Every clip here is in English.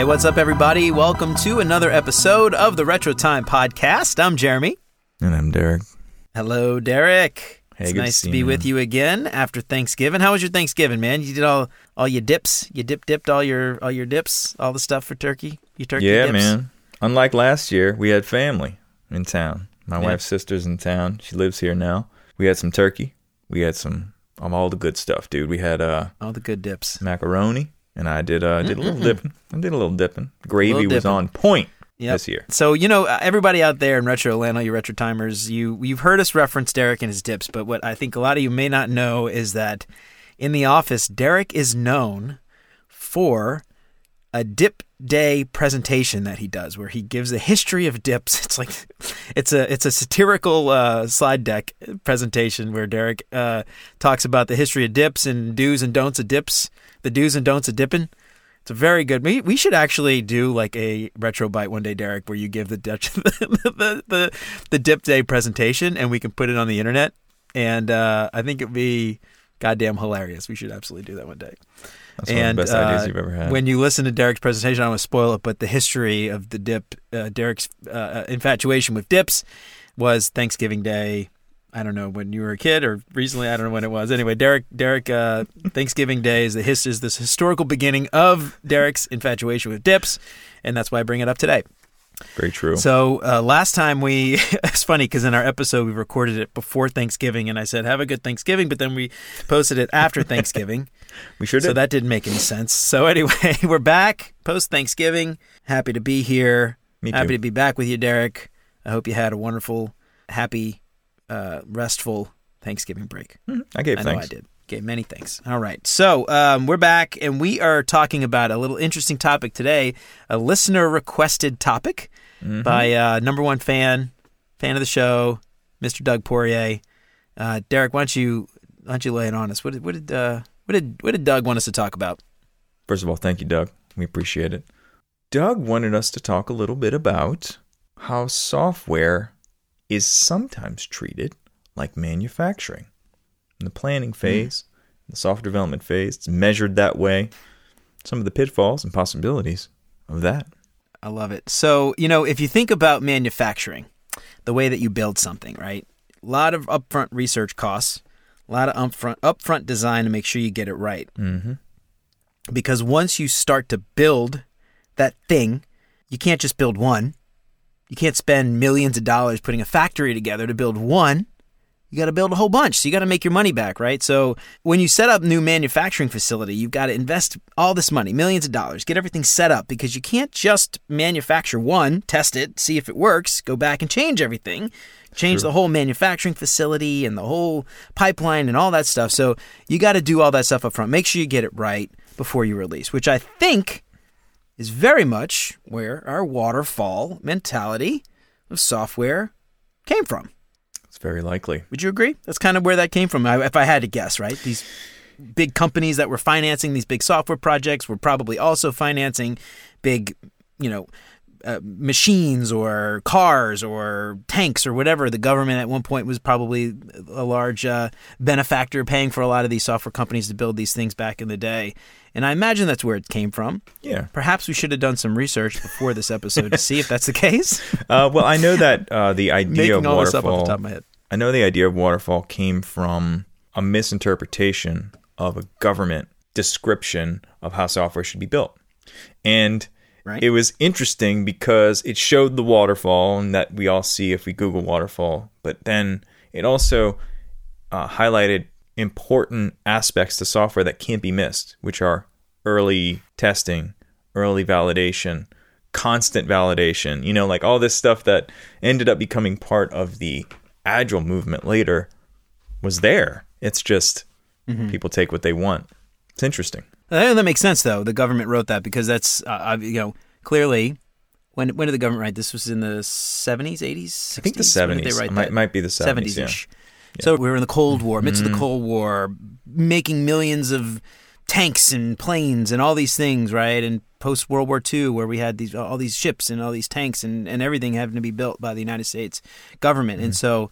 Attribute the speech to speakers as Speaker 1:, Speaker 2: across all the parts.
Speaker 1: Hey, what's up, everybody? Welcome to another episode of the Retro Time Podcast. I'm Jeremy.
Speaker 2: And I'm Derek.
Speaker 1: Hello, Derek.
Speaker 2: Hey,
Speaker 1: it's
Speaker 2: to
Speaker 1: nice
Speaker 2: see
Speaker 1: to be
Speaker 2: you,
Speaker 1: with you again after Thanksgiving. How was your Thanksgiving, man? You did all all your dips. You dip dipped all your all your dips, all the stuff for turkey. You turkey
Speaker 2: yeah,
Speaker 1: dips.
Speaker 2: man. Unlike last year, we had family in town. My
Speaker 1: Yeah.
Speaker 2: wife's sister's in town. She lives here now. We had some turkey. We had some of all the good stuff, dude. We had uh,
Speaker 1: All the good dips.
Speaker 2: macaroni, and I did uh, did a little dipping. I did a little dipping. Gravy
Speaker 1: Little
Speaker 2: was on point
Speaker 1: Yep.
Speaker 2: this year.
Speaker 1: So you know, uh, everybody out there in Retro Land, all you Retro Timers, you you've heard us reference Derek and his dips, but what I think a lot of you may not know is that in the office, Derek is known for a dip day presentation that he does, where he gives a history of dips. It's like it's a it's a satirical uh, slide deck presentation where Derek uh, talks about the history of dips and do's and don'ts of dips, the do's and don'ts of dipping. It's a very good. We we should actually do like a retro bite one day, Derek, where you give the Dutch the, the the the dip day presentation, and we can put it on the internet. And uh, I think it'd be goddamn hilarious. We should absolutely do that one day.
Speaker 2: That's
Speaker 1: and
Speaker 2: one of the best
Speaker 1: uh,
Speaker 2: ideas you've ever had.
Speaker 1: When you listen to Derek's presentation, I don't want to spoil it, but the history of the dip, uh, Derek's uh, infatuation with dips was Thanksgiving Day. I don't know when you were a kid or recently. I don't know when it was. Anyway, Derek, Derek, uh, Thanksgiving Day is the his is this historical beginning of Derek's infatuation with dips, and that's why I bring it up today.
Speaker 2: Very true.
Speaker 1: So uh, last time we, it's funny because in our episode we recorded it before Thanksgiving, and I said have a good Thanksgiving, but then we posted it after Thanksgiving.
Speaker 2: we sure did.
Speaker 1: So that didn't make any sense. So anyway, we're back post Thanksgiving. Happy to be here.
Speaker 2: Me too.
Speaker 1: Happy to be back with you, Derek. I hope you had a wonderful, happy, uh, restful Thanksgiving break.
Speaker 2: I gave
Speaker 1: I know
Speaker 2: thanks.
Speaker 1: I did. Okay, many thanks. All right. So um, we're back and we are talking about a little interesting topic today, a listener requested topic
Speaker 2: Mm-hmm.
Speaker 1: by uh, number one fan, fan of the show, Mr. Doug Poirier. Uh, Derek, why don't you why don't you lay it on us? What did what did uh, what did what did Doug want us to talk about?
Speaker 2: First of all, thank you, Doug. We appreciate it. Doug wanted us to talk a little bit about how software is sometimes treated like manufacturing. In the planning phase, the software development phase, it's measured that way. Some of the pitfalls and possibilities of that.
Speaker 1: I love it. So, you know, if you think about manufacturing, the way that you build something, right? A lot of upfront research costs, a lot of upfront upfront design to make sure you get it right.
Speaker 2: Mm-hmm.
Speaker 1: Because once you start to build that thing, you can't just build one. You can't spend millions of dollars putting a factory together to build one. You got to build a whole bunch. So you got to make your money back, right? So when you set up new manufacturing facility, you've got to invest all this money, millions of dollars, get everything set up because you can't just manufacture one, test it, see if it works, go back and change everything, change the whole manufacturing facility and the whole pipeline and all that stuff. So you got to do all that stuff up front. Make sure you get it right before you release, which I think is very much where our waterfall mentality of software came from.
Speaker 2: It's very likely.
Speaker 1: Would you agree? That's kind of where that came from. If I had to guess, right? These big companies that were financing these big software projects were probably also financing big, you know, uh, machines or cars or tanks or whatever. The government at one point was probably a large uh, benefactor paying for a lot of these software companies to build these things back in the day. And I imagine that's where it came from.
Speaker 2: Yeah.
Speaker 1: Perhaps we should have done some research before this episode to see if that's the case.
Speaker 2: Uh, well, I know that uh, the idea
Speaker 1: Making
Speaker 2: of
Speaker 1: all this up
Speaker 2: waterfall.
Speaker 1: off the top of my head.
Speaker 2: I know the idea of waterfall came from a misinterpretation of a government description of how software should be built. And
Speaker 1: Right.
Speaker 2: it was interesting because it showed the waterfall and that we all see if we Google waterfall, but then it also uh, highlighted important aspects to software that can't be missed, which are early testing, early validation, constant validation, you know, like all this stuff that ended up becoming part of the agile movement later was there. It's just people take what they want. It's interesting.
Speaker 1: That makes sense, though. The government wrote that because that's, uh, uh, you know, clearly. When when did the government write this? Was in the seventies, eighties,
Speaker 2: I think the
Speaker 1: 60s? When did
Speaker 2: 70s.
Speaker 1: They write
Speaker 2: It might- might be the 70s, yeah.
Speaker 1: ish. So we were in the Cold War, midst
Speaker 2: Mm-hmm.
Speaker 1: of the Cold War, making millions of tanks and planes and all these things, right? And post World War II, where we had these all these ships and all these tanks and, and everything having to be built by the United States government, and
Speaker 2: Mm-hmm.
Speaker 1: so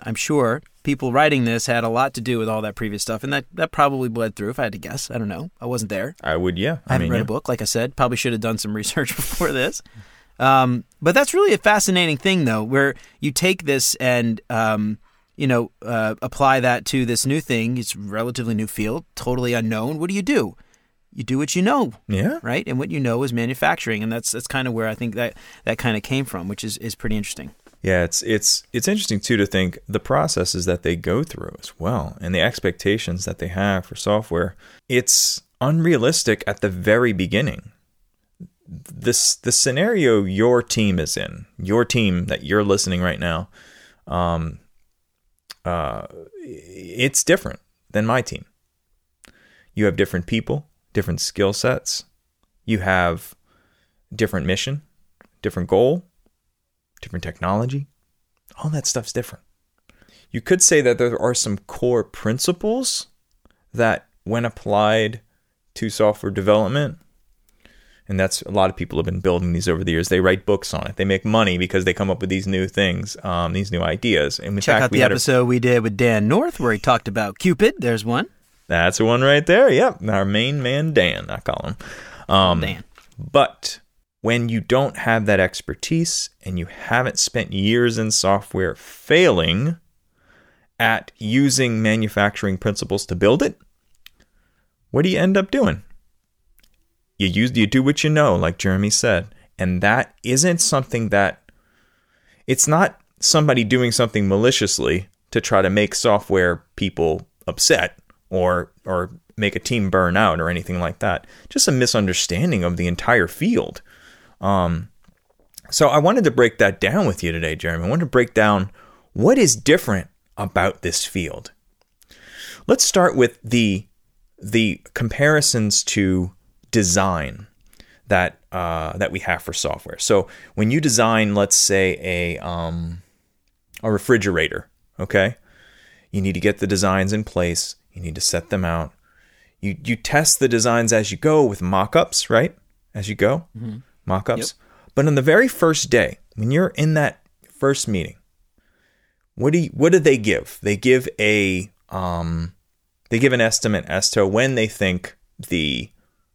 Speaker 1: I'm sure people writing this had a lot to do with all that previous stuff, and that, that probably bled through. If I had to guess, I don't know. I wasn't there.
Speaker 2: I would, yeah.
Speaker 1: I, haven't
Speaker 2: mean,
Speaker 1: read
Speaker 2: yeah.
Speaker 1: a book, like I said. Probably should have done some research before this. Um, but that's really a fascinating thing, though, where you take this and um, you know uh, apply that to this new thing. It's a relatively new field, totally unknown. What do you do? You do what you know,
Speaker 2: Yeah.
Speaker 1: right? And what you know is manufacturing, and that's that's kind of where I think that that kind of came from, which is is pretty interesting.
Speaker 2: Yeah, it's it's it's interesting too to think the processes that they go through as well and the expectations that they have for software. It's unrealistic at the very beginning. This the scenario your team is in, your team that you're listening right now, um, uh, it's different than my team. You have different people, different skill sets. You have different mission, different goal different technology. All that stuff's different. You could say that there are some core principles that, when applied to software development, and that's a lot of people have been building these over the years. They write books on it. They make money because they come up with these new things, um, these new ideas. And
Speaker 1: Check
Speaker 2: fact,
Speaker 1: out
Speaker 2: we
Speaker 1: the
Speaker 2: had a-
Speaker 1: episode we did with Dan North where he talked about Cupid. There's one.
Speaker 2: that's the one right there. Yep, our main man Dan, I call him. Um,
Speaker 1: Dan.
Speaker 2: But when you don't have that expertise and you haven't spent years in software failing at using manufacturing principles to build it, what do you end up doing? You use you do what you know, like Jeremy said, and that isn't something that it's not somebody doing something maliciously to try to make software people upset or or make a team burn out or anything like that. Just a misunderstanding of the entire field. Um, so I wanted to break that down with you today, Jeremy. I wanted to break down what is different about this field. Let's start with the the comparisons to design that uh, that we have for software. So when you design, let's say a um, a refrigerator, okay, you need to get the designs in place. You need to set them out. You you test the designs as you go with mock-ups, right? As you go, mock-ups. But on the very first day, when you're in that first meeting, what do you, what do they give? They give a um, they give an estimate as to when they think the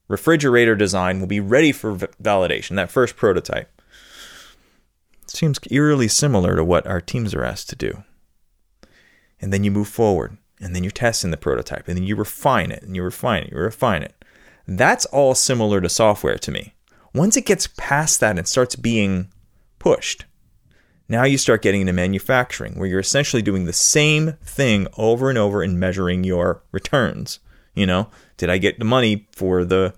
Speaker 2: refrigerator design will be ready for v- validation. That first prototype seems eerily similar to what our teams are asked to do. And then you move forward, and then you're testing the prototype, and then you refine it, and you refine it, you refine it. That's all similar to software to me. Once it gets past that and starts being pushed, now you start getting into manufacturing, where you're essentially doing the same thing over and over and measuring your returns. You know, did I get the money for the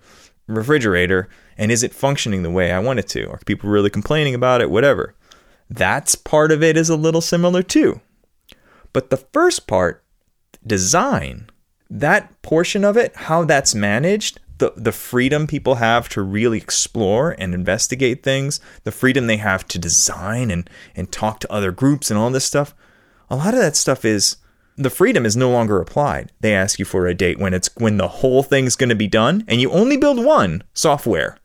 Speaker 2: refrigerator and is it functioning the way I want it to? Are people really complaining about it? Whatever. That's part of it is a little similar too. But the first part, design, that portion of it, how that's managed, the, the freedom people have to really explore and investigate things, the freedom they have to design and, and talk to other groups and all this stuff, a lot of that stuff is the freedom is no longer applied. They ask you for a date when it's when the whole thing's going to be done and you only build one software.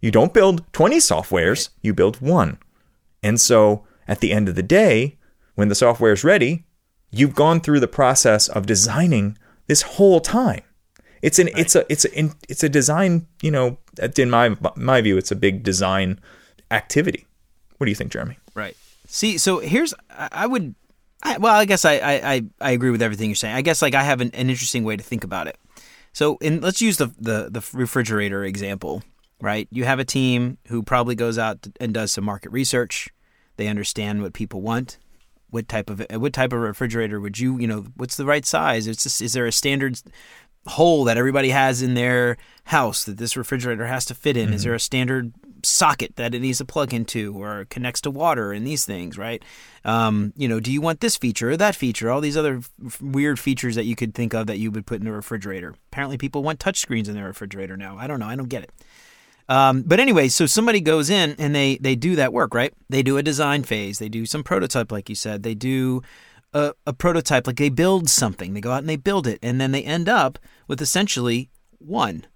Speaker 2: You don't build 20 softwares, you build one. And so at the end of the day, when the software is ready, you've gone through the process of designing this whole time. It's an it's a it's a it's a design, you know, in my my view it's a big design activity. What do you think, Jeremy?
Speaker 1: Right. See, so here's I would, I, well, I guess I, I I I agree with everything you're saying. I guess like I have an, an interesting way to think about it. So, in let's use the the the refrigerator example, right? You have a team who probably goes out and does some market research. They understand what people want. What type of what type of refrigerator would you you know? What's the right size? It's just, is there a standard hole that everybody has in their house that this refrigerator has to fit in? Is there a standard socket that it needs to plug into or connects to water and these things, right? Um, you know, do you want this feature or that feature? All these other f- weird features that you could think of that you would put in a refrigerator. Apparently, people want touchscreens in their refrigerator now. I don't know. I don't get it. Um, but anyway, so somebody goes in and they they do that work, right? They do a design phase. They do some prototype, like you said. They do a, a prototype, like they build something. They go out and they build it, and then they end up with essentially one.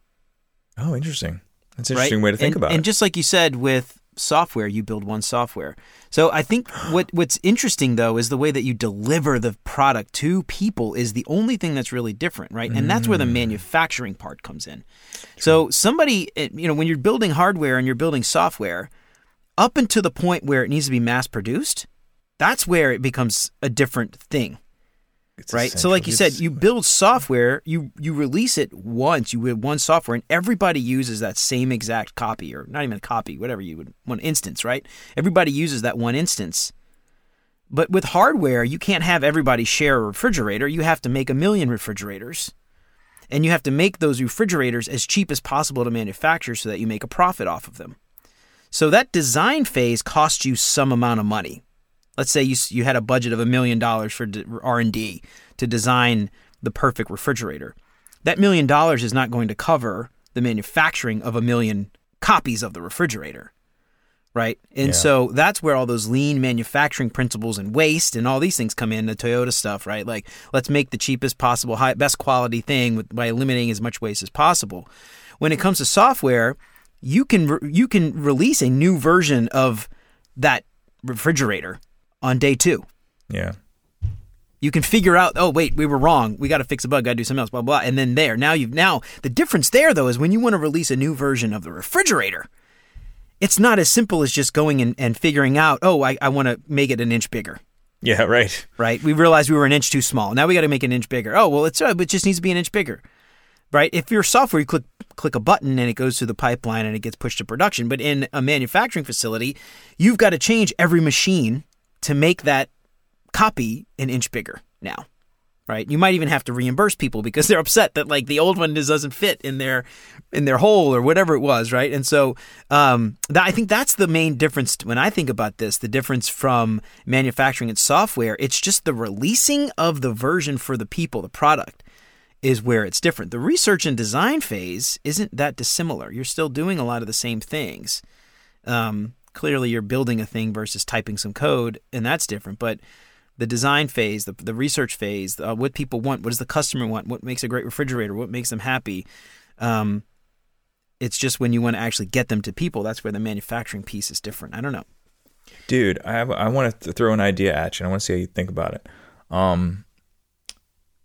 Speaker 2: Oh, interesting. That's an
Speaker 1: right?
Speaker 2: interesting way to think
Speaker 1: and,
Speaker 2: about
Speaker 1: and
Speaker 2: it.
Speaker 1: And just like you said with software, you build one software. So I think what what's interesting though is the way that you deliver the product to people is the only thing that's really different, right? And that's where the manufacturing part comes in. So somebody, eh, you know, when you're building hardware and you're building software, up until the point where it needs to be mass produced, that's where it becomes a different thing
Speaker 2: It's
Speaker 1: right? So, like you said, you build software, you you release it once, you have one software, and everybody uses that same exact copy, or not even a copy, whatever you would one instance, right? Everybody uses that one instance. But with hardware, you can't have everybody share a refrigerator. You have to make a million refrigerators. And you have to make those refrigerators as cheap as possible to manufacture so that you make a profit off of them. So that design phase costs you some amount of money. Let's say you you had a budget of a million dollars for R&D to design the perfect refrigerator. That million dollars is not going to cover the manufacturing of a million copies of the refrigerator. Right? And
Speaker 2: Yeah.
Speaker 1: so that's where all those lean manufacturing principles and waste and all these things come in, the Toyota stuff, right? Like let's make the cheapest possible, high, best quality thing with, by eliminating as much waste as possible. When it comes to software, you can re- you can release a new version of that refrigerator on day 2
Speaker 2: yeah,
Speaker 1: you can figure out oh wait we were wrong. We got to fix a bug got to do something else blah blah and then there. Now you've now the difference there though is when you want to release a new version of the refrigerator it's not as simple as just going and, and figuring out oh i, I want to make it an inch bigger.
Speaker 2: Yeah, right.
Speaker 1: right? We realized we were an inch too small. Now we got to make an inch bigger. Oh well it's uh, it just needs to be an inch bigger. Right? If your software you click click a button and it goes through the pipeline and it gets pushed to production but in a manufacturing facility you've got to change every machine to make that copy an inch bigger now right? You might even have to reimburse people because they're upset that like the old one just doesn't fit in their in their hole or whatever it was right? And so um that, i think that's the main difference when i think about this the difference from manufacturing and software it's just the releasing of the version for the people the product is where it's different. The research and design phase isn't that dissimilar. You're still doing a lot of the same things. Um, clearly you're building a thing versus typing some code, and that's different. But the design phase, the, the research phase, uh, what people want, what does the customer want, what makes a great refrigerator, what makes them happy. Um, it's just when you want to actually get them to people, that's where the manufacturing piece is different. I don't know.
Speaker 2: Dude, I have, I want to throw an idea at you. and I want to see how you think about it. Um,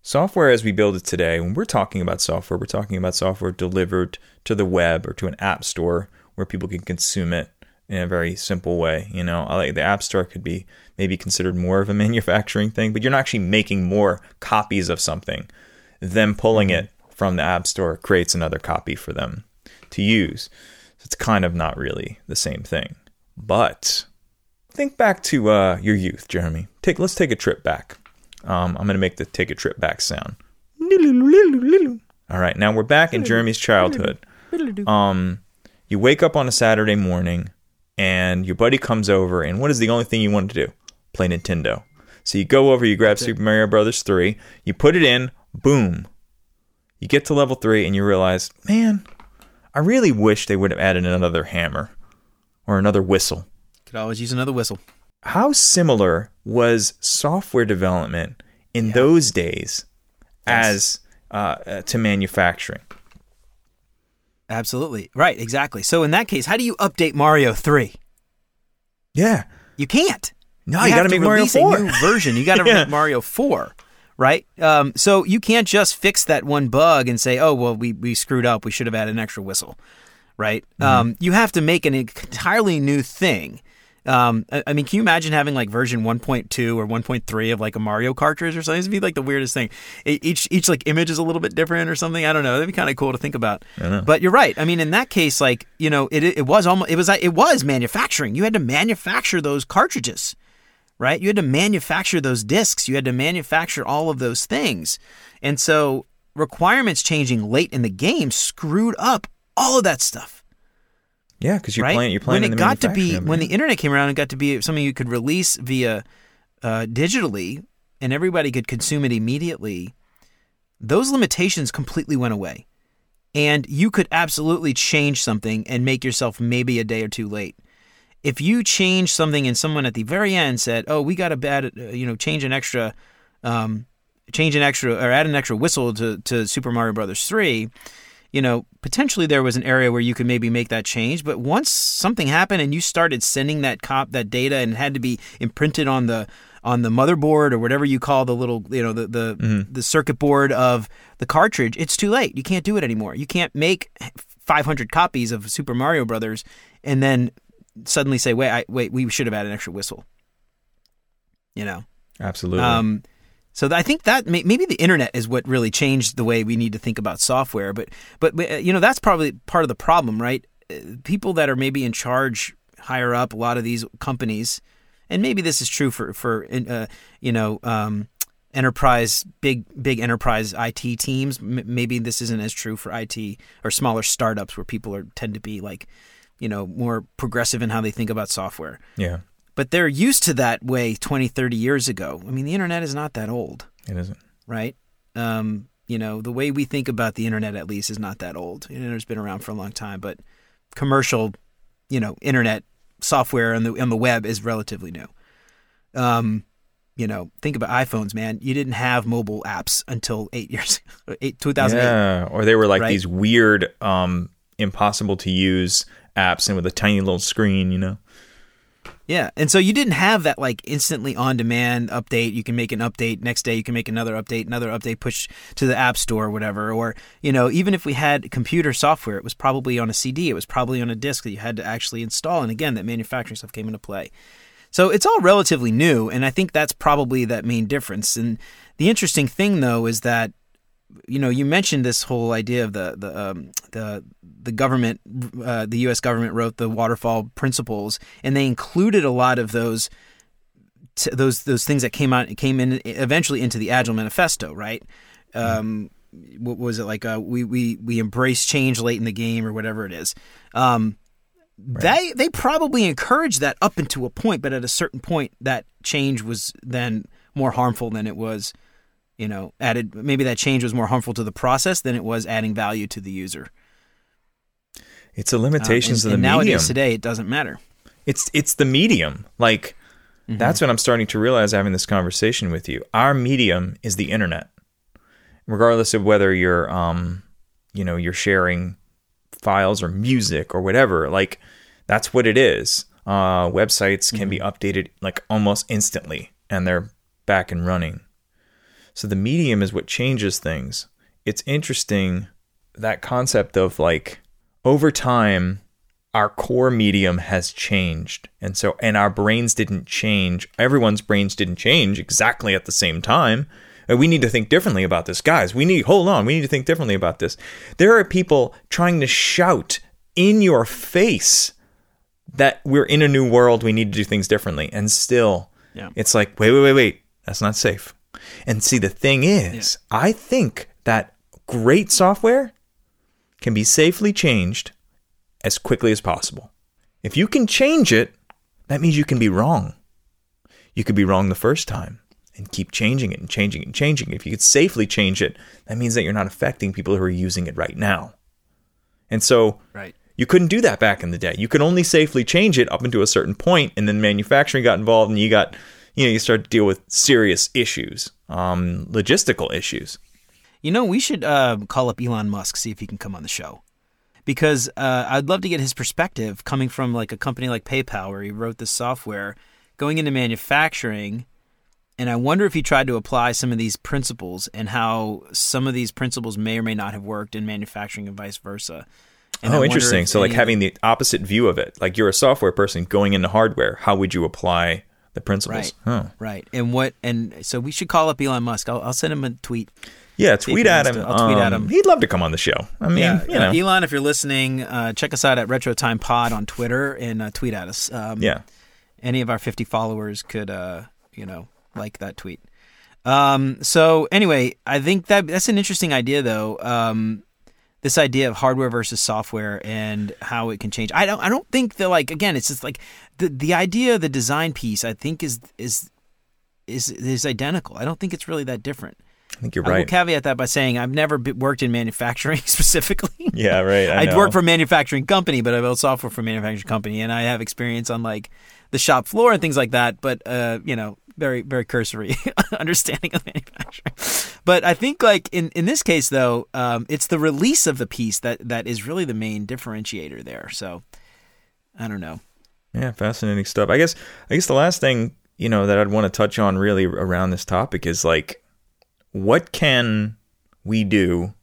Speaker 2: software as we build it today, when we're talking about software, we're talking about software delivered to the web or to an app store where people can consume it in a very simple way. You know, like the app store could be maybe considered more of a manufacturing thing, but you're not actually making more copies of something. Them pulling it from the app store creates another copy for them to use. So it's kind of not really the same thing. But think back to uh, your youth, Jeremy. Take let's take a trip back. Um, I'm gonna make the take a trip back sound. All right, now we're back in Jeremy's childhood. Um, you wake up on a Saturday morning, and your buddy comes over, and what is the only thing you want to do? Play Nintendo. So you go over, you grab Super Mario Brothers three, you put it in, boom. You get to level three, and you realize, man, I really wish they would have added another hammer or another whistle
Speaker 1: Could always use another whistle.
Speaker 2: how similar was software development in those days as uh, uh, to manufacturing?
Speaker 1: Absolutely. Right, exactly. So in that case, how do you update Mario 3?
Speaker 2: Yeah.
Speaker 1: You can't.
Speaker 2: No,
Speaker 1: you,
Speaker 2: you, got to make Mario Four.
Speaker 1: a new version. You got to
Speaker 2: Yeah.
Speaker 1: make Mario Four, right? Um, so you can't just fix that one bug and say, "Oh, well, we we screwed up. We should have added an extra whistle," right?
Speaker 2: Mm-hmm.
Speaker 1: Um, you have to make an entirely new thing. Um, I, I mean, can you imagine having like version 1.2 or 1.3 of like a Mario cartridge or something? It'd be like the weirdest thing. Each each like image is a little bit different or something. I don't know. That'd be kind of cool to think about. But you're right. I mean, in that case, like you know, it it was almost it was it was manufacturing. You had to manufacture those cartridges right? You had to manufacture those discs. You had to manufacture all of those things. And so requirements changing late in the game screwed up all of that stuff.
Speaker 2: Yeah, because you're
Speaker 1: right?
Speaker 2: playing. You're playing
Speaker 1: when
Speaker 2: in
Speaker 1: it
Speaker 2: the
Speaker 1: got to be when the internet came around and got to be something you could release via uh, digitally and everybody could consume it immediately. Those limitations completely went away. And you could absolutely change something and make yourself maybe a day or two late. If you change something and someone at the very end said, "Oh, we got to add, uh, you know, change an extra, um, change an extra or add an extra whistle to to Super Mario Brothers 3," you know, potentially there was an area where you could maybe make that change. But once something happened and you started sending that cop that data and it had to be imprinted on the on the motherboard or whatever you call the little you know the the,
Speaker 2: Mm-hmm.
Speaker 1: the circuit board of the cartridge, it's too late. You can't do it anymore. You can't make 500 copies of Super Mario Brothers and then suddenly say, "Wait, I, wait, we should have had an extra whistle." You know.
Speaker 2: Absolutely.
Speaker 1: Um, so I think that may- maybe the internet is what really changed the way we need to think about software. But but you know that's probably part of the problem, right? Uh, People that are maybe in charge higher up, a lot of these companies, and maybe this is true for for uh, you know um, enterprise big big enterprise IT teams. M- maybe this isn't as true for IT or smaller startups where people are tend to be like you know more progressive in how they think about software
Speaker 2: yeah,
Speaker 1: but they're used to that way 20 30 years ago i mean the internet is not that old
Speaker 2: it isn't.
Speaker 1: right um, you know the way we think about the internet at least is not that old the internet's been around for a long time but commercial you know internet software on the on the web is relatively new um, you know think about iphones man you didn't have mobile apps until eight years eight, 2008
Speaker 2: Yeah, or they were like
Speaker 1: Right?
Speaker 2: these weird, um, impossible to use apps and with a tiny little screen. You know.
Speaker 1: Yeah. And so you didn't have that like instantly on demand update. You can make an update next day, you can make another update, another update push to the app store or whatever. Or, you know, even if we had computer software, it was probably on a CD, it was probably on a disk that you had to actually install. And again, that manufacturing stuff came into play. So it's all relatively new. And I think that's probably that main difference. And the interesting thing, though, is that you know, you mentioned this whole idea of the the um, the the government, uh, the U.S. government wrote the waterfall principles, and they included a lot of those t- those those things that came out came in eventually into the Agile Manifesto, right? Um, what was it like? Uh, we we we embrace change late in the game, or whatever it is. Um, They they probably encouraged that up into a point, but at a certain point, that change was then more harmful than it was you know, added maybe that change was more harmful to the process than it was adding value to the user.
Speaker 2: It's the
Speaker 1: Uh,
Speaker 2: limitations
Speaker 1: and,
Speaker 2: of the
Speaker 1: and
Speaker 2: medium.
Speaker 1: nowadays, today, it doesn't matter.
Speaker 2: It's it's the medium. Like
Speaker 1: Mm-hmm.
Speaker 2: that's what I'm starting to realize having this conversation with you. Our medium is the internet. Regardless of whether you're um you know, you're sharing files or music or whatever, like that's what it is. Uh websites can be
Speaker 1: Mm-hmm.
Speaker 2: updated like almost instantly and they're back and running. So the medium is what changes things. It's interesting that concept of like over time our core medium has changed. And so and our brains didn't change. Everyone's brains didn't change exactly at the same time. And we need to think differently about this. Guys, we need hold on, we need to think differently about this. There are people trying to shout in your face that we're in a new world, we need to do things differently. And still
Speaker 1: Yeah.
Speaker 2: it's like, wait, wait, wait, wait. That's not safe. And see, the thing is, I think that great software can be safely changed as quickly as possible. If you can change it, that means you can be wrong. You could be wrong the first time and keep changing it and changing it and changing it. If you could safely change it, that means that you're not affecting people who are using it right now. And so
Speaker 1: Right.
Speaker 2: you couldn't do that back in the day. You could only safely change it up into a certain point, and then manufacturing got involved, and you got, you know, you start to deal with serious issues, um, logistical issues.
Speaker 1: You know, we should uh, call up Elon Musk, see if he can come on the show. Because uh, I'd love to get his perspective coming from like a company like PayPal, where he wrote this software, going into manufacturing, and I wonder if he tried to apply some of these principles and how some of these principles may or may not have worked in manufacturing and vice versa. And
Speaker 2: oh, interesting. So, like having the opposite view of it. Like you're a software person going into hardware. How would you apply the principles?
Speaker 1: Right.
Speaker 2: Huh.
Speaker 1: Right. And what and so we should call up Elon Musk. I'll, I'll send him a tweet.
Speaker 2: Yeah, tweet at him.
Speaker 1: to- I'll tweet at
Speaker 2: Um,
Speaker 1: him.
Speaker 2: He'd love to come on the show. I mean,
Speaker 1: yeah,
Speaker 2: you know,
Speaker 1: uh, Elon, if you're listening, uh, check us out at Retro Time Pod on Twitter and uh, tweet at us. Um,
Speaker 2: yeah.
Speaker 1: any of our 50 followers could, uh, you know, like that tweet. Um, so anyway, I think that that's an interesting idea, though. Um, this idea of hardware versus software and how it can change. I don't. I don't think that like again, it's just like the the idea of the design piece. I think is is is is identical. I don't think it's really that different.
Speaker 2: I think you're right.
Speaker 1: I will caveat that by saying I've never worked in manufacturing specifically.
Speaker 2: yeah, right. I
Speaker 1: I'd worked for a manufacturing company, but I built software for a manufacturing company, and I have experience on like the shop floor and things like that. But uh, you know, very very cursory understanding of manufacturing. But I think like in in this case though, um, it's the release of the piece that that is really the main differentiator there. So I don't know.
Speaker 2: Yeah, fascinating stuff. I guess I guess the last thing you know that I'd want to touch on really around this topic is like, what can we do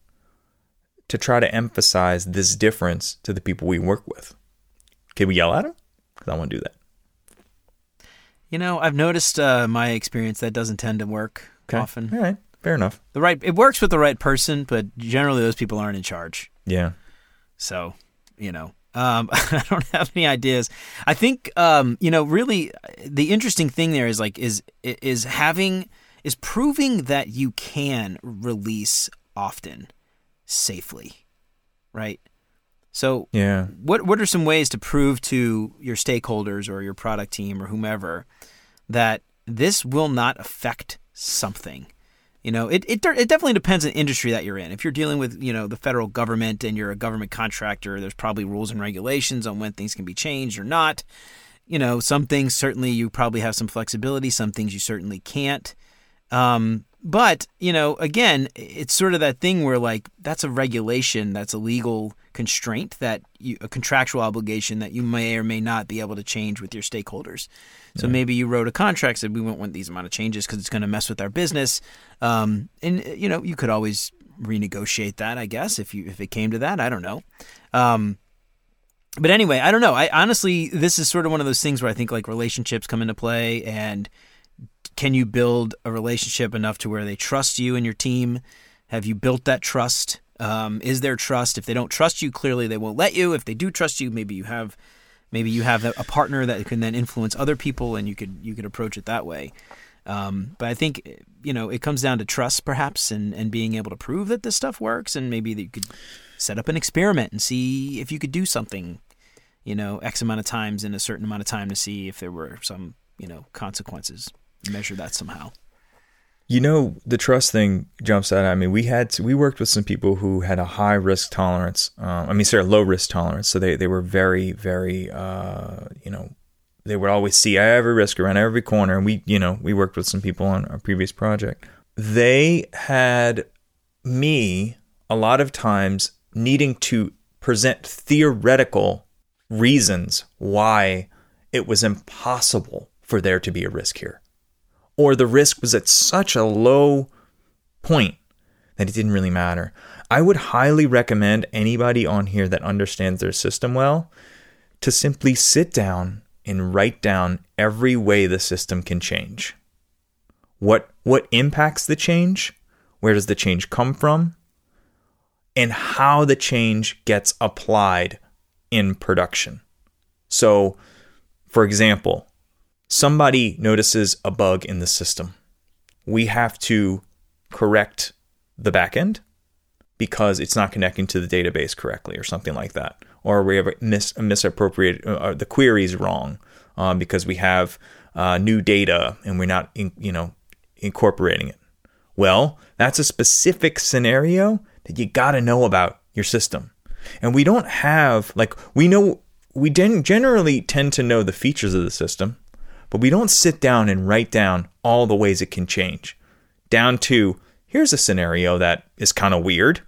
Speaker 2: to try to emphasize this difference to the people we work with? Can we yell at them? Because I want to do that.
Speaker 1: You know, I've noticed uh, my experience that doesn't tend to work
Speaker 2: Okay.
Speaker 1: often.
Speaker 2: All right. Fair enough.
Speaker 1: The right it works with the right person, but generally those people aren't in charge.
Speaker 2: Yeah.
Speaker 1: So, you know, um, I don't have any ideas. I think, um, you know, really the interesting thing there is like is is having is proving that you can release often safely, right? So,
Speaker 2: Yeah.
Speaker 1: what what are some ways to prove to your stakeholders or your product team or whomever that this will not affect something? You know, it, it it definitely depends on the industry that you're in. If you're dealing with you know the federal government and you're a government contractor, there's probably rules and regulations on when things can be changed or not. You know, some things certainly you probably have some flexibility. Some things you certainly can't. Um, but you know, again, it's sort of that thing where like that's a regulation, that's a legal constraint, that you, a contractual obligation that you may or may not be able to change with your stakeholders. So maybe you wrote a contract said we won't want these amount of changes because it's going to mess with our business. Um, and you know, you could always renegotiate that, I guess, if you if it came to that. I don't know. Um, but anyway, I don't know. I honestly, this is sort of one of those things where I think like relationships come into play, and can you build a relationship enough to where they trust you and your team? Have you built that trust? Um, is there trust? If they don't trust you, clearly they won't let you. If they do trust you, maybe you have maybe you have a partner that can then influence other people, and you could you could approach it that way. Um, but I think you know it comes down to trust, perhaps, and and being able to prove that this stuff works, and maybe that you could set up an experiment and see if you could do something, you know, x amount of times in a certain amount of time to see if there were some you know consequences. Measure that somehow.
Speaker 2: You know, the trust thing jumps out at me. We had to, we worked with some people who had a high risk tolerance. Um, I mean, sorry, low risk tolerance. So they, they were very, very, uh, you know, they would always see every risk around every corner. And we, you know, we worked with some people on our previous project. They had me a lot of times needing to present theoretical reasons why it was impossible for there to be a risk here or the risk was at such a low point that it didn't really matter. I would highly recommend anybody on here that understands their system well to simply sit down and write down every way the system can change. What what impacts the change? Where does the change come from? And how the change gets applied in production. So, for example, somebody notices a bug in the system. We have to correct the backend because it's not connecting to the database correctly or something like that. Or we have a, mis- a misappropriate, uh, the query is wrong um, because we have uh, new data and we're not, in, you know, incorporating it. Well, that's a specific scenario that you got to know about your system. And we don't have, like, we know, we den- generally tend to know the features of the system, but we don't sit down and write down all the ways it can change. Down to, here's a scenario that is kind of weird.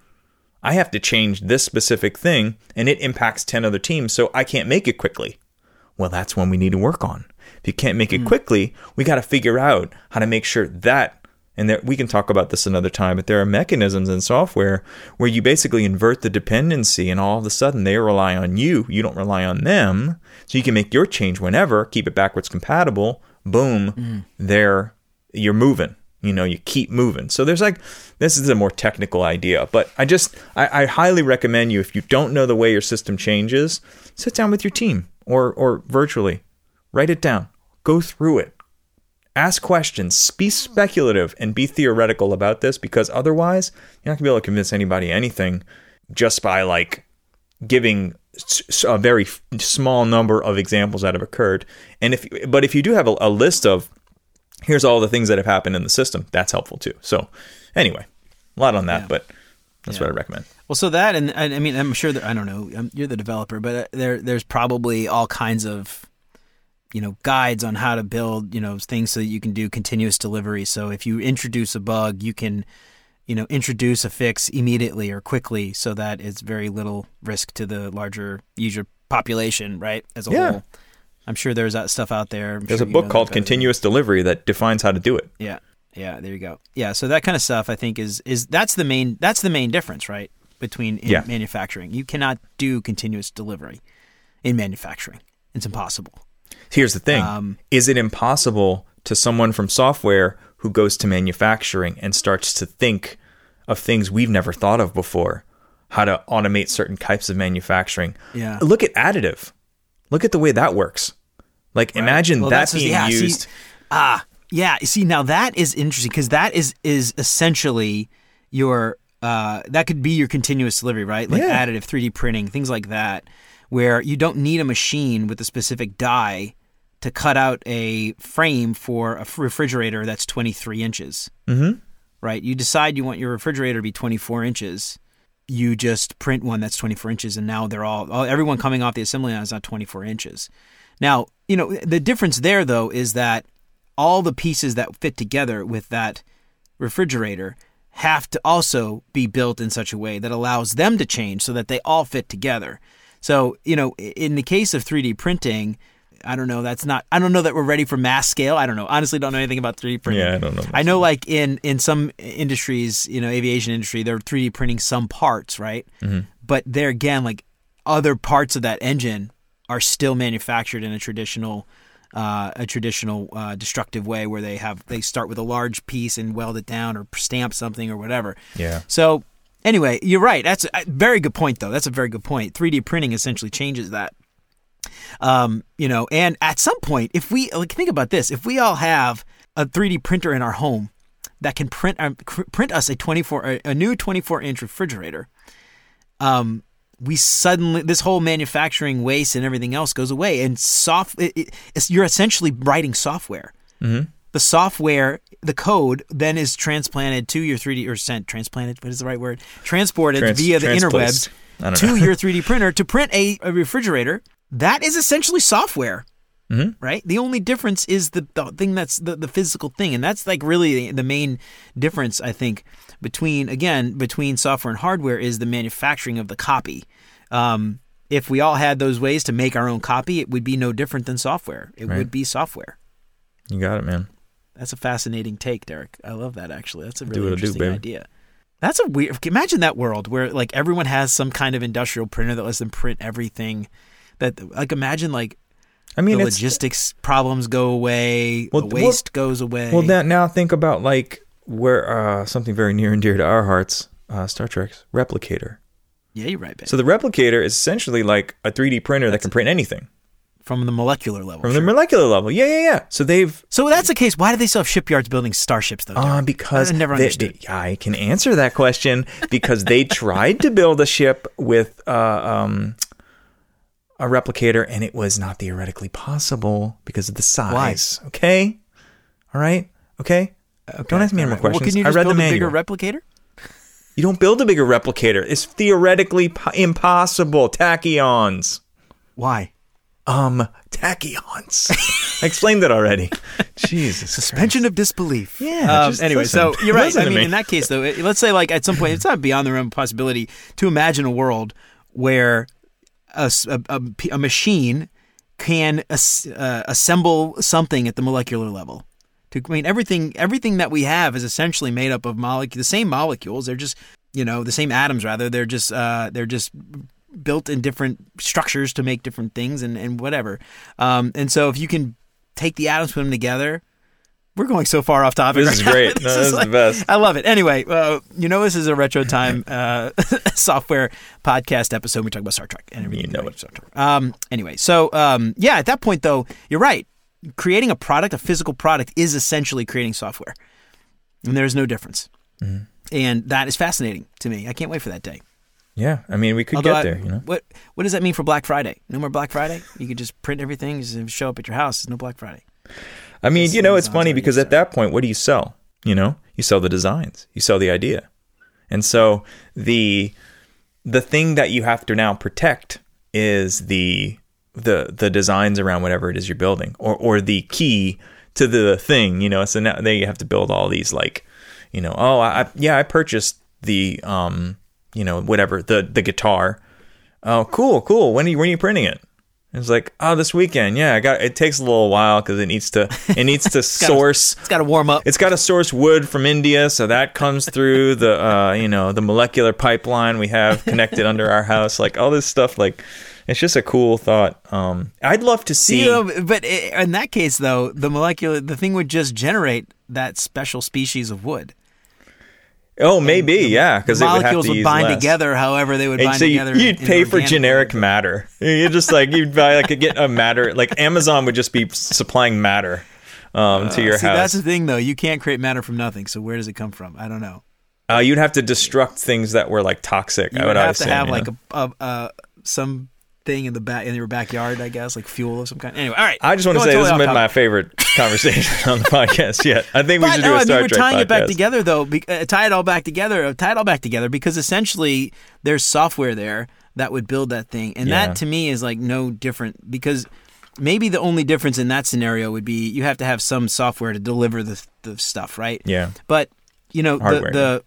Speaker 2: I have to change this specific thing and it impacts 10 other teams, so I can't make it quickly. Well, that's one we need to work on. If you can't make it hmm. quickly, we got to figure out how to make sure that and there, we can talk about this another time, but there are mechanisms in software where you basically invert the dependency and all of a sudden they rely on you. You don't rely on them. So you can make your change whenever, keep it backwards compatible. Boom, mm. there you're moving. You know, you keep moving. So there's like, this is a more technical idea, but I just, I, I highly recommend you if you don't know the way your system changes, sit down with your team or, or virtually, write it down, go through it, ask questions, be speculative, and be theoretical about this because otherwise, you're not gonna be able to convince anybody anything just by like giving a very small number of examples that have occurred. And if, but if you do have a, a list of here's all the things that have happened in the system, that's helpful too. So, anyway, a lot on that,
Speaker 1: Yeah.
Speaker 2: but that's
Speaker 1: Yeah.
Speaker 2: what I recommend.
Speaker 1: Well, so that, and, and I mean, I'm sure that I don't know. you're the developer, but uh, there, there's probably all kinds of you know guides on how to build you know things so that you can do continuous delivery. So if you introduce a bug, you can you know introduce a fix immediately or quickly, so that it's very little risk to the larger user population, right? As a
Speaker 2: Yeah.
Speaker 1: whole. I'm sure there's that stuff out there. I'm
Speaker 2: There's
Speaker 1: sure
Speaker 2: a book called. Continuous Delivery that defines how to do it.
Speaker 1: Yeah. Yeah, there you go. Yeah, so that kind of stuff I think is is that's the main that's the main difference, right? Between in
Speaker 2: Yeah.
Speaker 1: manufacturing. You cannot do continuous delivery in manufacturing. It's impossible.
Speaker 2: Here's the thing
Speaker 1: Um,
Speaker 2: Is it impossible to someone from software who goes to manufacturing and starts to think of things we've never thought of before? How to automate certain types of manufacturing.
Speaker 1: Yeah.
Speaker 2: Look at additive. Look at the way that works. Like, imagine
Speaker 1: Well,
Speaker 2: that being
Speaker 1: yeah, see-
Speaker 2: used.
Speaker 1: Ah, yeah. See, now that is interesting because that is is essentially your uh, that could be your continuous delivery, right? Like
Speaker 2: Yeah.
Speaker 1: additive 3D printing, things like that, where you don't need a machine with a specific die to cut out a frame for a refrigerator that's 23 inches.
Speaker 2: Mhm.
Speaker 1: Right? You decide you want your refrigerator to be 24 inches. You just print one that's 24 inches, and now they're all, all everyone coming off the assembly line is not 24 inches. Now, you know, the difference there though is that all the pieces that fit together with that refrigerator have to also be built in such a way that allows them to change so that they all fit together. So, you know, in the case of 3D printing, I don't know, that's not I don't know that we're ready for mass scale. I don't know. Honestly don't know anything about 3D printing.
Speaker 2: Yeah, I don't know
Speaker 1: I know like in in some industries, you know, aviation industry, they're 3D printing some parts, right?
Speaker 2: Mm-hmm.
Speaker 1: But there again, like other parts of that engine are still manufactured in a traditional uh, a traditional uh, destructive way where they have they start with a large piece and weld it down or stamp something or whatever.
Speaker 2: Yeah.
Speaker 1: So anyway, you're right. That's a very good point, though. That's a very good point. 3D printing essentially changes that. Um, you know, and at some point, if we like think about this, if we all have a 3D printer in our home that can print cr- print us a 24 a, new 24 inch refrigerator, um, we suddenly this whole manufacturing waste and everything else goes away, and soft it, it, you're essentially writing software. The software, the code, then is transplanted to your 3D or sent transplanted. What is the right word? Transported
Speaker 2: Trans-
Speaker 1: via the interwebs to
Speaker 2: know.
Speaker 1: your 3D printer to print a, a refrigerator. That is essentially software,
Speaker 2: Mm-hmm.
Speaker 1: right? The only difference is the, the thing that's the, the physical thing, and that's like really the, main difference I think between again between software and hardware is the manufacturing of the copy. Um, if we all had those ways to make our own copy, it would be no different than software. It
Speaker 2: Right.
Speaker 1: would be software.
Speaker 2: You got it, man.
Speaker 1: That's a fascinating take, Derek. I love that actually. That's a
Speaker 2: Do
Speaker 1: really
Speaker 2: do,
Speaker 1: interesting
Speaker 2: baby.
Speaker 1: idea. That's a weird. Imagine that world where like everyone has some kind of industrial printer that lets them print everything. That like imagine like
Speaker 2: I mean,
Speaker 1: the logistics problems go away,
Speaker 2: Well,
Speaker 1: the
Speaker 2: well-
Speaker 1: waste goes away.
Speaker 2: well. Now, now think about like where uh, something very near and dear to our hearts, uh, Star Trek's replicator.
Speaker 1: yeah, you're right, babe.
Speaker 2: So the replicator is essentially like a 3D printer that can print anything
Speaker 1: From the molecular level.
Speaker 2: from
Speaker 1: sure.
Speaker 2: the molecular level. Yeah, yeah, yeah. So they've
Speaker 1: so that's the case. Why do they still have shipyards building starships though?
Speaker 2: uh, because
Speaker 1: I never
Speaker 2: they-
Speaker 1: understood.
Speaker 2: they- I can answer that question because they tried to build a ship with uh, um, a replicator and it was not theoretically possible because of the size. Why? Okay, all right, okay. Don't ask me any more
Speaker 1: Well,
Speaker 2: questions.
Speaker 1: can you
Speaker 2: I read
Speaker 1: build
Speaker 2: the
Speaker 1: a bigger
Speaker 2: manual.
Speaker 1: replicator?
Speaker 2: You don't build a bigger replicator. It's theoretically po- impossible. Tachyons.
Speaker 1: Why?
Speaker 2: Um, tachyons. I explained that already. Jesus.
Speaker 1: Suspension of disbelief.
Speaker 2: Yeah,
Speaker 1: Um,
Speaker 2: just
Speaker 1: anyway,
Speaker 2: listen.
Speaker 1: so you're right.
Speaker 2: Listen
Speaker 1: I mean,
Speaker 2: me.
Speaker 1: in that case, though, it- let's say like at some point, it's not beyond the realm of possibility to imagine a world where a a machine can as, uh, assemble something at the molecular level. To, I mean, everything everything that we have is essentially made up of molecule the same molecules. They're just you know the same atoms rather. They're just uh, they're just built in different structures to make different things and, and whatever. Um, and so if you can take the atoms, put them together, we're going so far off topic.
Speaker 2: This is
Speaker 1: now.
Speaker 2: great. No, this is the best.
Speaker 1: I love it. Anyway, uh, you know this is a retro time uh, software podcast episode. We talk about Star Trek and everything.
Speaker 2: You know it.
Speaker 1: Star Trek. Um, anyway, so um, yeah, at that point though, you're right. Creating a product, a physical product, is essentially creating software, and there's no difference.
Speaker 2: Mm-hmm.
Speaker 1: And that is fascinating to me. I can't wait for that day.
Speaker 2: Yeah, I mean, we could
Speaker 1: Although
Speaker 2: get
Speaker 1: I-
Speaker 2: there, you know.
Speaker 1: What What does that mean for Black Friday? No more Black Friday. You could just print everything, just show up at your house. There's no Black Friday.
Speaker 2: I mean, you know, it's funny because at that point, what do you sell? You know, you sell the designs, you sell the idea, and so the the thing that you have to now protect is the the the designs around whatever it is you're building, or or the key to the thing. You know, so now they have to build all these like, you know, oh, I, yeah, I purchased the um, you know, whatever the the guitar. Oh, cool, cool. When are you when are you printing it? It's like, oh, this weekend. Yeah, I got. It takes a little while because it needs to. It needs to
Speaker 1: gotta-
Speaker 2: source.
Speaker 1: It's got to warm up.
Speaker 2: It's got to source wood from India, so that comes through the uh, you know the molecular pipeline we have connected under our house. Like all this stuff, like it's just a cool thought. Um, I'd love to see.
Speaker 1: You know, but in that case, though, the molecular the thing would just generate that special species of wood.
Speaker 2: Oh, maybe yeah, because would
Speaker 1: Molecules would
Speaker 2: use
Speaker 1: bind
Speaker 2: less.
Speaker 1: together, however they would
Speaker 2: And
Speaker 1: bind
Speaker 2: so you,
Speaker 1: together.
Speaker 2: you'd pay for generic
Speaker 1: way.
Speaker 2: matter. You just like you'd buy like get a matter like Amazon would just be supplying matter um, to your
Speaker 1: Uh, See, that's the thing, though. You can't create matter from nothing. So where does it come from? I don't know.
Speaker 2: Uh, you'd have to destruct things that were like toxic.
Speaker 1: You
Speaker 2: I
Speaker 1: would
Speaker 2: would
Speaker 1: have
Speaker 2: assume,
Speaker 1: to have
Speaker 2: you
Speaker 1: like a, a, a some thing in the back in your backyard, I guess, like fuel of some kind. Anyway, all right.
Speaker 2: I just want to say
Speaker 1: totally
Speaker 2: this has been my favorite conversation on the podcast yet. I think we
Speaker 1: But
Speaker 2: should
Speaker 1: no,
Speaker 2: do a
Speaker 1: I
Speaker 2: Star
Speaker 1: mean, we're tying
Speaker 2: podcast.
Speaker 1: it back together though. Be, uh, tie it all back together. uh, Tie it all back together because essentially there's software there that would build that thing, and
Speaker 2: Yeah.
Speaker 1: that to me is like no different because maybe the only difference in that scenario would be you have to have some software to deliver the the stuff, right?
Speaker 2: Yeah.
Speaker 1: But you know
Speaker 2: Hardware.
Speaker 1: the the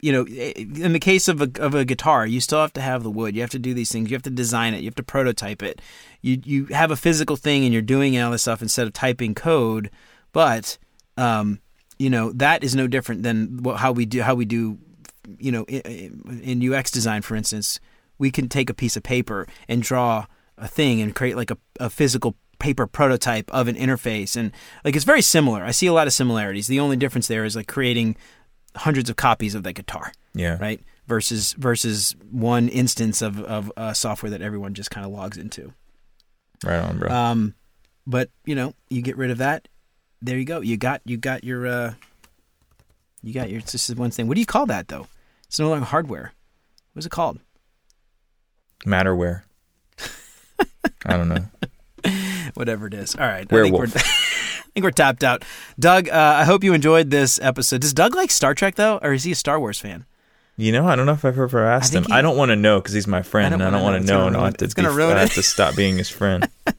Speaker 1: you know in the case of a of a guitar, you still have to have the wood. You have to do these things. You have to design it. You have to prototype it. You you have a physical thing and you're doing all this stuff instead of typing code. But um, you know that is no different than how we do how we do you know in, in UX design, for instance. We can take a piece of paper and draw a thing and create like a, a physical paper prototype of an interface and like it's very similar. I see a lot of similarities. The only difference there is like creating hundreds of copies of that guitar,
Speaker 2: Yeah.
Speaker 1: right? Versus versus one instance of of uh, software that everyone just kind of logs into.
Speaker 2: Right on, bro.
Speaker 1: Um, but you know, you get rid of that. There you go. You got you got your uh, you got your. This is one thing. What do you call that though? It's no longer hardware. What's it called?
Speaker 2: Matterware. I don't know.
Speaker 1: Whatever it is. All right.
Speaker 2: Werewolf.
Speaker 1: I think we're, I tapped out. Doug, uh, I hope you enjoyed this episode. Does Doug like Star Trek though, or is he a Star Wars fan?
Speaker 2: You know, I don't know if I've ever asked him.
Speaker 1: he-
Speaker 2: I don't want to know because he's my friend, and I don't want to know, and I'll have to,
Speaker 1: It's gonna
Speaker 2: be- I have to stop being his friend.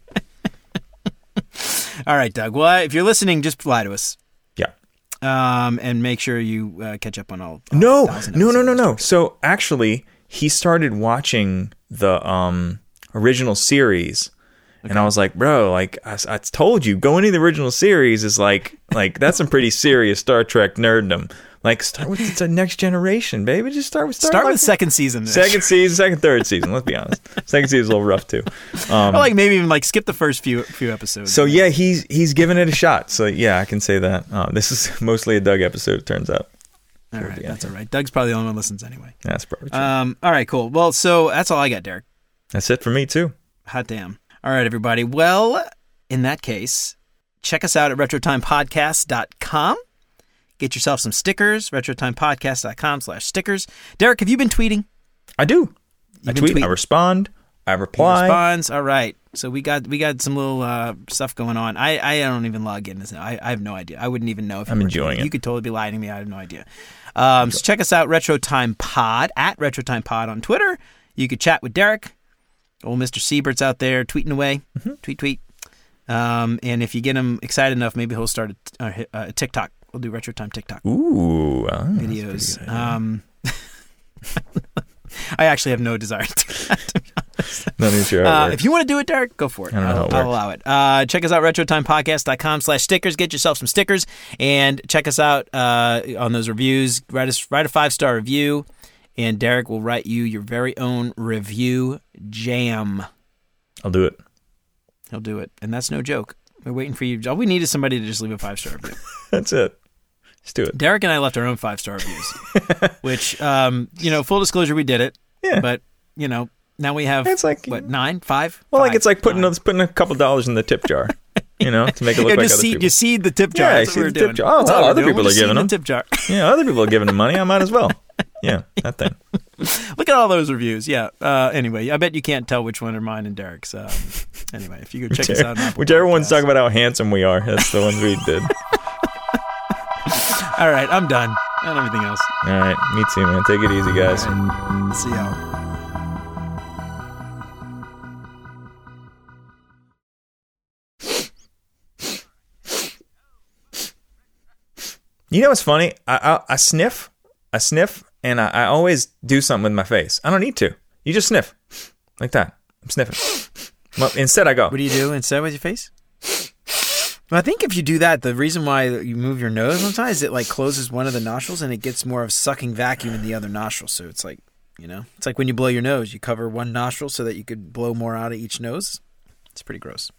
Speaker 1: All right, Doug. Well, if you're listening, just lie to us.
Speaker 2: Yeah.
Speaker 1: Um, and make sure you uh, catch up on all. all
Speaker 2: No,
Speaker 1: 1,000
Speaker 2: no, no, no, no. So actually, he started watching the um original series, and I was like, bro, like I, I told you, going to the original series is like like that's some pretty serious Star Trek nerddom. Like start with the next generation, baby. Just start with
Speaker 1: Start
Speaker 2: like
Speaker 1: with second season.
Speaker 2: second season, second, third season. Let's be honest. Second season is a little rough too. Um,
Speaker 1: Or like maybe even like skip the first few few episodes.
Speaker 2: so yeah, he's he's giving it a shot. So yeah, I can say that. Uh, this is mostly a Doug episode. It turns out.
Speaker 1: all right, that's all right. Doug's probably the only one listens anyway.
Speaker 2: That's probably true.
Speaker 1: Um, all right, cool. Well, so that's all I got, Derek.
Speaker 2: That's it for me too.
Speaker 1: Hot damn. All right, everybody. Well, in that case, check us out at retrotimepodcast.com. Get yourself some stickers, retrotimepodcast.com slash stickers. Derek, have you been tweeting?
Speaker 2: I do. I
Speaker 1: been
Speaker 2: tweet. I respond. I reply.
Speaker 1: Response. All right. So we got we got some little uh, stuff going on. I, I don't even log in. This I, I have no idea. I wouldn't even know if
Speaker 2: I'm enjoying
Speaker 1: tweeting.
Speaker 2: it.
Speaker 1: You could totally be lying to me. I have no idea. Um, so check us out, Retro Time Pod at Retro Time Pod on Twitter. You could chat with Derek. Old Mr. Siebert's out there tweeting away.
Speaker 2: Mm-hmm.
Speaker 1: Tweet tweet. Um, and if you get him excited enough, maybe he'll start a, a, a TikTok. We'll do Retro Time TikTok
Speaker 2: Ooh, pretty
Speaker 1: videos.
Speaker 2: good.
Speaker 1: Um, I actually have no desire to.
Speaker 2: Not even sure. how it
Speaker 1: Uh, if you want to do it, Derek, go for it.
Speaker 2: I don't know
Speaker 1: I'll,
Speaker 2: how it
Speaker 1: I'll allow it. Uh, check us out, retrotimepodcast.com slash stickers. Get yourself some stickers and check us out uh, on those reviews. Write, us, write a five star review, and Derek will write you your very own review jam.
Speaker 2: I'll do it.
Speaker 1: He'll do it. And that's no joke. We're waiting for you. All we need is somebody to just leave a five star review.
Speaker 2: That's it. Let's do it.
Speaker 1: Derek and I left our own five star reviews, which, um, you know, full disclosure, we did it.
Speaker 2: Yeah.
Speaker 1: But, you know, now we have,
Speaker 2: It's like
Speaker 1: what, nine, five?
Speaker 2: well, like it's like putting a, putting a couple dollars in the tip jar, you know, to make it look
Speaker 1: Yeah,
Speaker 2: like
Speaker 1: just
Speaker 2: other
Speaker 1: seed,
Speaker 2: people.
Speaker 1: you seed the tip jar.
Speaker 2: Yeah,
Speaker 1: That's we're
Speaker 2: seed the tip jar. Oh,
Speaker 1: That's
Speaker 2: well,
Speaker 1: all we're
Speaker 2: other people
Speaker 1: We're
Speaker 2: giving them.
Speaker 1: the tip jar.
Speaker 2: Yeah, other people are giving them money. I might as well. Yeah, that thing.
Speaker 1: Look at all those reviews. Yeah. Uh, anyway, I bet you can't tell which one are mine and Derek's. Um, anyway, if you go check Whichever, us out, on
Speaker 2: whichever one's talking about how handsome we are, that's the ones we did.
Speaker 1: all right, I'm done. Not anything else.
Speaker 2: All right, me too, man. Take it easy, guys.
Speaker 1: Right. See y'all.
Speaker 2: You know what's funny? I, I, I sniff, I sniff and I, I always do something with my face. I don't need to. You just sniff like that. I'm sniffing. Well, instead, I go.
Speaker 1: What do you do instead with your face? Well, I think if you do that, the reason why you move your nose sometimes is it like closes one of the nostrils and it gets more of sucking vacuum in the other nostril. So it's like, you know, it's like when you blow your nose, you cover one nostril so that you could blow more out of each nose. It's pretty gross.